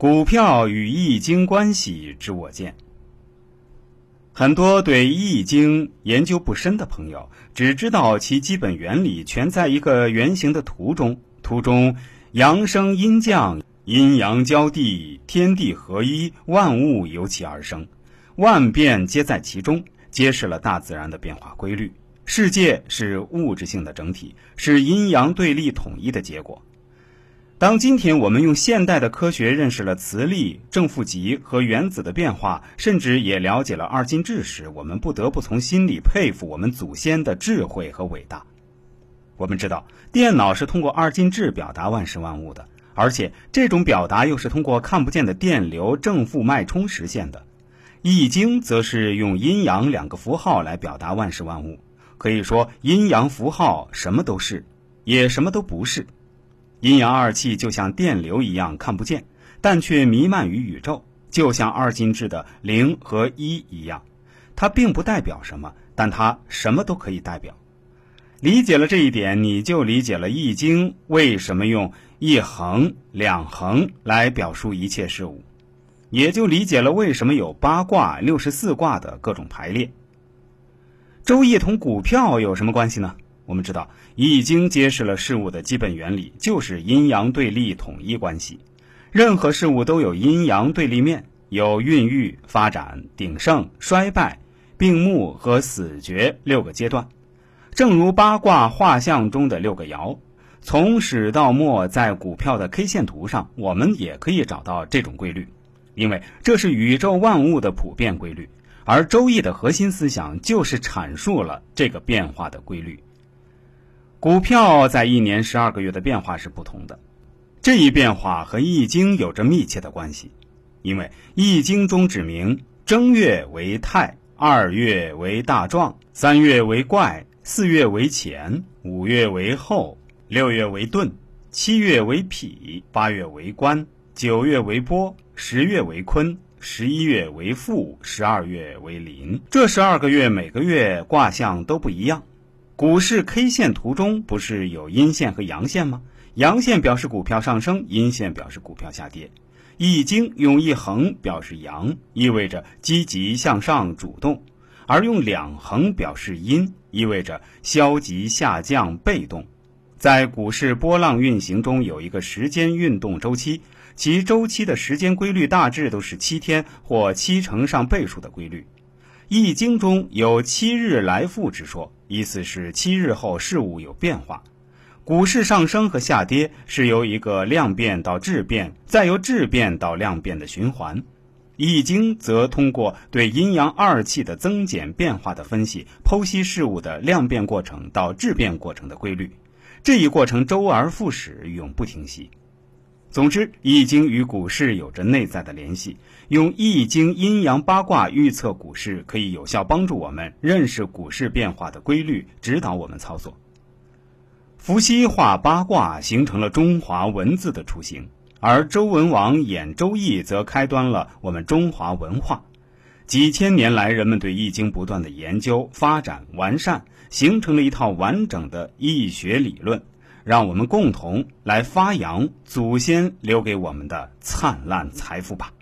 股票与易经关系之我见。很多对易经研究不深的朋友，只知道其基本原理全在一个圆形的图中，图中阳生阴降，阴阳交替，天地合一，万物由其而生，万变皆在其中，揭示了大自然的变化规律。世界是物质性的整体，是阴阳对立统一的结果。当今天我们用现代的科学认识了磁力、正负极和原子的变化，甚至也了解了二进制时，我们不得不从心里佩服我们祖先的智慧和伟大。我们知道，电脑是通过二进制表达万事万物的，而且这种表达又是通过看不见的电流正负脉冲实现的。易经则是用阴阳两个符号来表达万事万物，可以说阴阳符号什么都是，也什么都不是。阴阳二气就像电流一样看不见，但却弥漫于宇宙，就像二进制的零和一一样。它并不代表什么，但它什么都可以代表。理解了这一点，你就理解了《易经》为什么用一横、两横来表述一切事物，也就理解了为什么有八卦、六十四卦的各种排列。《周易》同股票有什么关系呢？我们知道，《易经》揭示了事物的基本原理，就是阴阳对立统一关系。任何事物都有阴阳对立面，有孕育、发展、鼎盛、衰败、病木和死绝六个阶段。正如八卦画像中的六个爻，从始到末，在股票的 K 线图上，我们也可以找到这种规律，因为这是宇宙万物的普遍规律。而《周易》的核心思想就是阐述了这个变化的规律。股票在一年十二个月的变化是不同的，这一变化和《易经》有着密切的关系，因为《易经》中指明正月为泰，二月为大壮，三月为怪，四月为乾，五月为后，六月为遁，七月为否，八月为官，九月为波，十月为坤，十一月为父，十二月为临。这十二个月每个月卦象都不一样。股市 K 线图中不是有阴线和阳线吗？阳线表示股票上升，阴线表示股票下跌。易经用一横表示阳，意味着积极向上、主动；而用两横表示阴，意味着消极下降、被动。在股市波浪运行中，有一个时间运动周期，其周期的时间规律大致都是七天或七乘上倍数的规律。易经中有七日来复之说。意思是七日后事物有变化，股市上升和下跌是由一个量变到质变，再由质变到量变的循环。易经则通过对阴阳二气的增减变化的分析，剖析事物的量变过程到质变过程的规律。这一过程周而复始，永不停息。总之，易经与股市有着内在的联系。用易经阴阳八卦预测股市，可以有效帮助我们认识股市变化的规律，指导我们操作。伏羲画八卦，形成了中华文字的雏形；而周文王演周易，则开端了我们中华文化。几千年来，人们对易经不断的研究、发展、完善，形成了一套完整的易学理论。让我们共同来发扬祖先留给我们的灿烂财富吧。